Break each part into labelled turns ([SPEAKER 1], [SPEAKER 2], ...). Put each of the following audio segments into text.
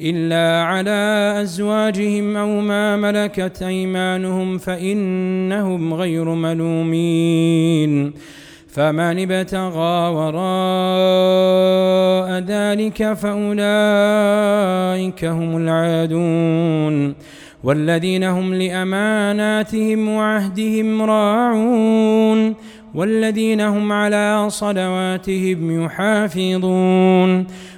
[SPEAKER 1] إلا على أزواجهم أو ما ملكت أيمانهم فإنهم غير ملومين. فمن ابتغى وراء ذلك فأولئك هم العادون. والذين هم لأماناتهم وعهدهم راعون. والذين هم على صلواتهم يحافظون.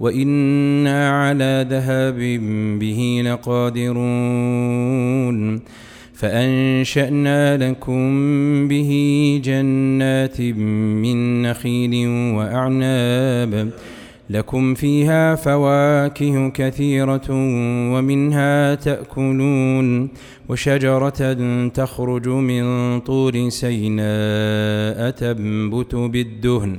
[SPEAKER 1] وإنا على ذهاب به لقادرون فأنشأنا لكم به جنات من نخيل وأعناب لكم فيها فواكه كثيرة ومنها تأكلون وشجرة تخرج من طور سيناء تنبت بالدهن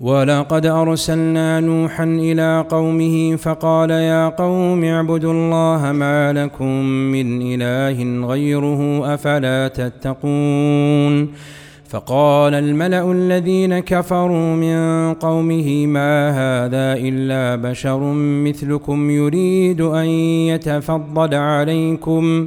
[SPEAKER 1] ولقد أرسلنا نوحا إلى قومه فقال يا قوم اعبدوا الله ما لكم من إله غيره أفلا تتقون فقال الملأ الذين كفروا من قومه ما هذا إلا بشر مثلكم يريد أن يتفضل عليكم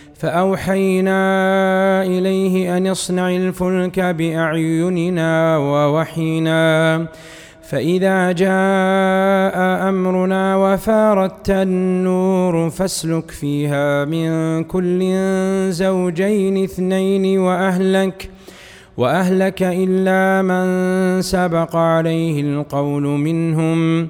[SPEAKER 1] فأوحينا إليه أن اصنع الفلك بأعيننا ووحينا. فإذا جاء أمرنا وفارت النور فاسلك فيها من كل زوجين اثنين وأهلك وأهلك إلا من سبق عليه القول منهم.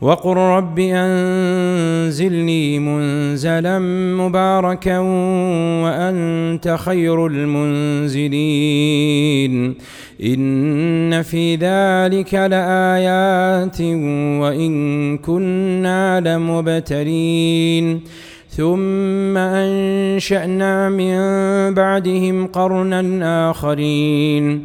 [SPEAKER 1] وقل رب أنزلني منزلا مباركا وأنت خير المنزلين. إن في ذلك لآيات وإن كنا لمبتلين. ثم أنشأنا من بعدهم قرنا آخرين.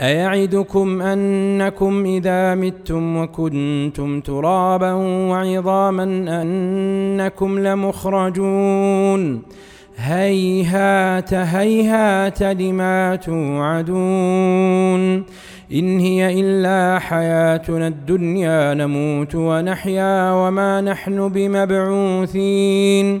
[SPEAKER 1] أيعدكم أنكم إذا متم وكنتم ترابا وعظاما أنكم لمخرجون؟ هيهات هيهات لما توعدون. إن هي إلا حياتنا الدنيا نموت ونحيا وما نحن بمبعوثين.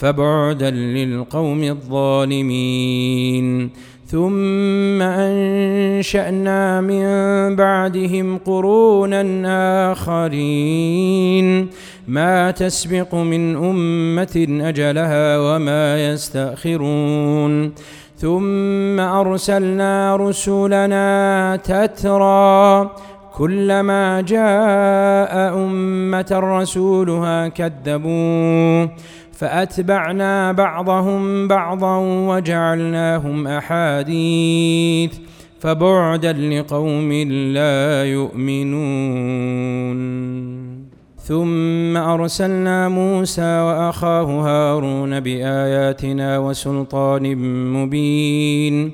[SPEAKER 1] فبعدا للقوم الظالمين. ثم أنشأنا من بعدهم قرونا آخرين. ما تسبق من أمة أجلها وما يستأخرون. ثم أرسلنا رسلنا تترى كلما جاء أمة رسولها كذبوه فأتبعنا بعضهم بعضا وجعلناهم أحاديث فبعدا لقوم لا يؤمنون. ثم أرسلنا موسى وأخاه هارون بآياتنا وسلطان مبين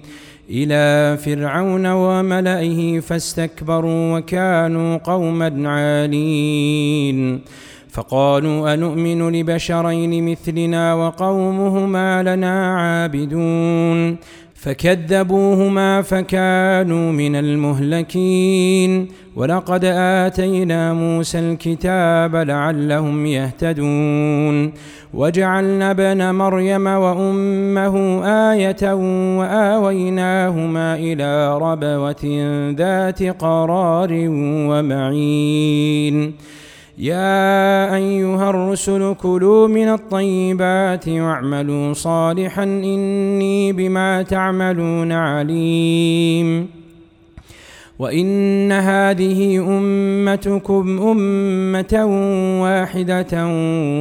[SPEAKER 1] إلى فرعون وملئه فاستكبروا وكانوا قوما عالين. فقالوا أنؤمن لبشرين مثلنا وقومهما لنا عابدون فكذبوهما فكانوا من المهلكين ولقد آتينا موسى الكتاب لعلهم يهتدون وجعلنا ابن مريم وأمه آية وآويناهما إلى ربوة ذات قرار ومعين يا أيها الرسل كلوا من الطيبات واعملوا صالحا إني بما تعملون عليم. وإن هذه أمتكم أمة واحدة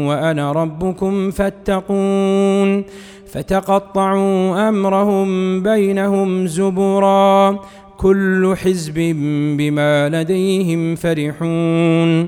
[SPEAKER 1] وأنا ربكم فاتقون. فتقطعوا أمرهم بينهم زبرا. كل حزب بما لديهم فرحون.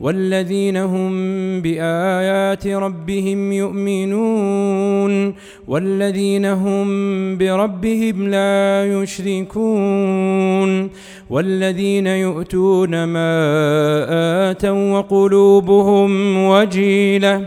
[SPEAKER 1] والذين هم بآيات ربهم يؤمنون والذين هم بربهم لا يشركون والذين يؤتون ما آتوا وقلوبهم وجيلة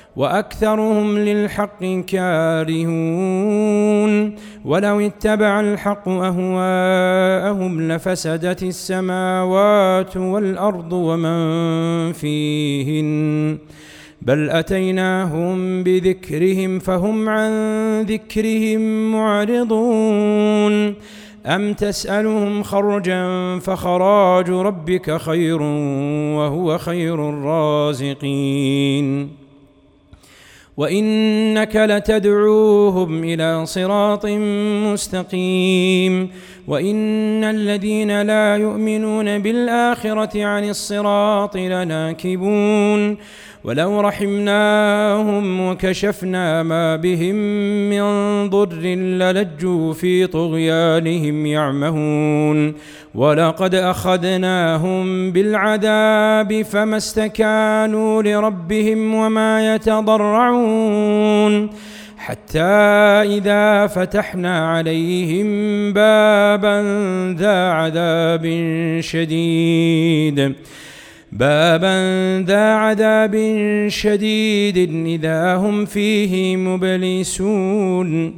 [SPEAKER 1] وأكثرهم للحق كارهون. ولو اتبع الحق أهواءهم لفسدت السماوات والأرض ومن فيهن. بل أتيناهم بذكرهم فهم عن ذكرهم معرضون. أم تسألهم خرجا فخراج ربك خير وهو خير الرازقين. وإنك لتدعوهم إلى صراط مستقيم. وإن الذين لا يؤمنون بالآخرة عن الصراط لناكبون ولو رحمناهم وكشفنا ما بهم من ضر للجوا في طغيانهم يعمهون ولقد أخذناهم بالعذاب فما استكانوا لربهم وما يتضرعون حتى إذا فتحنا عليهم بابا ذا عذاب شديد. بابا ذا عذاب شديد إذا هم فيه مبلسون.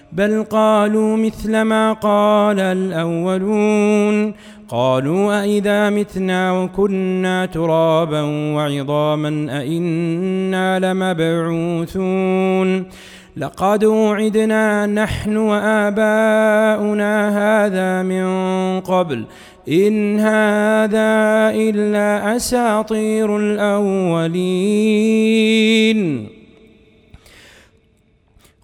[SPEAKER 1] بل قالوا مثل ما قال الأولون. قالوا أإذا متنا وكنا ترابا وعظاما أإنا لمبعوثون. لقد وعدنا نحن وآباؤنا هذا من قبل. إن هذا إلا أساطير الأولين.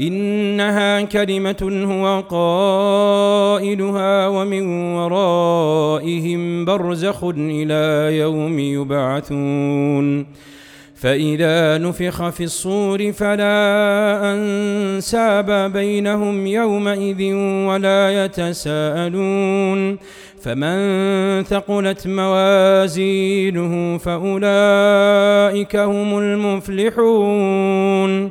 [SPEAKER 1] إنها كلمة هو قائلها ومن ورائهم برزخ إلى يوم يبعثون. فإذا نفخ في الصور فلا أنساب بينهم يومئذ ولا يتساءلون. فمن ثقلت موازينه فأولئك هم المفلحون.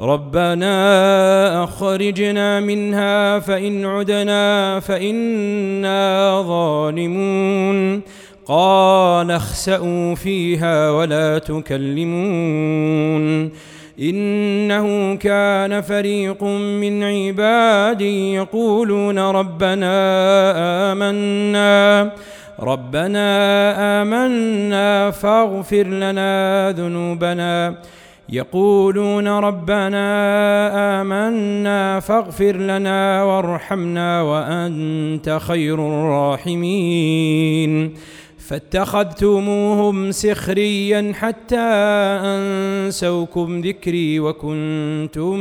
[SPEAKER 1] ربنا أخرجنا منها فإن عدنا فإنا ظالمون. قال اخسأوا فيها ولا تكلمون. إنه كان فريق من عبادي يقولون ربنا آمنا. ربنا آمنا فاغفر لنا ذنوبنا. يقولون ربنا آمنا فاغفر لنا وارحمنا وأنت خير الراحمين. فاتخذتموهم سخريا حتى أنسوكم ذكري وكنتم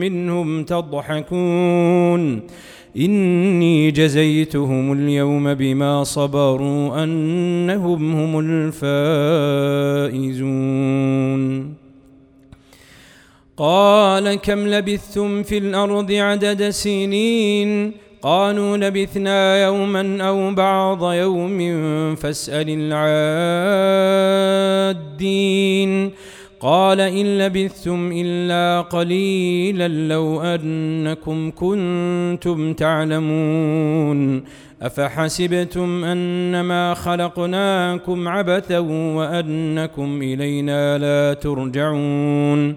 [SPEAKER 1] منهم تضحكون. إني جزيتهم اليوم بما صبروا أنهم هم الفائزون. قال كم لبثتم في الأرض عدد سنين؟ قالوا لبثنا يوما أو بعض يوم فاسأل العادين. قال إن لبثتم إلا قليلا لو أنكم كنتم تعلمون. أفحسبتم أنما خلقناكم عبثا وأنكم إلينا لا ترجعون.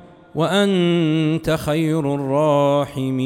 [SPEAKER 1] وأنت خير الراحمين.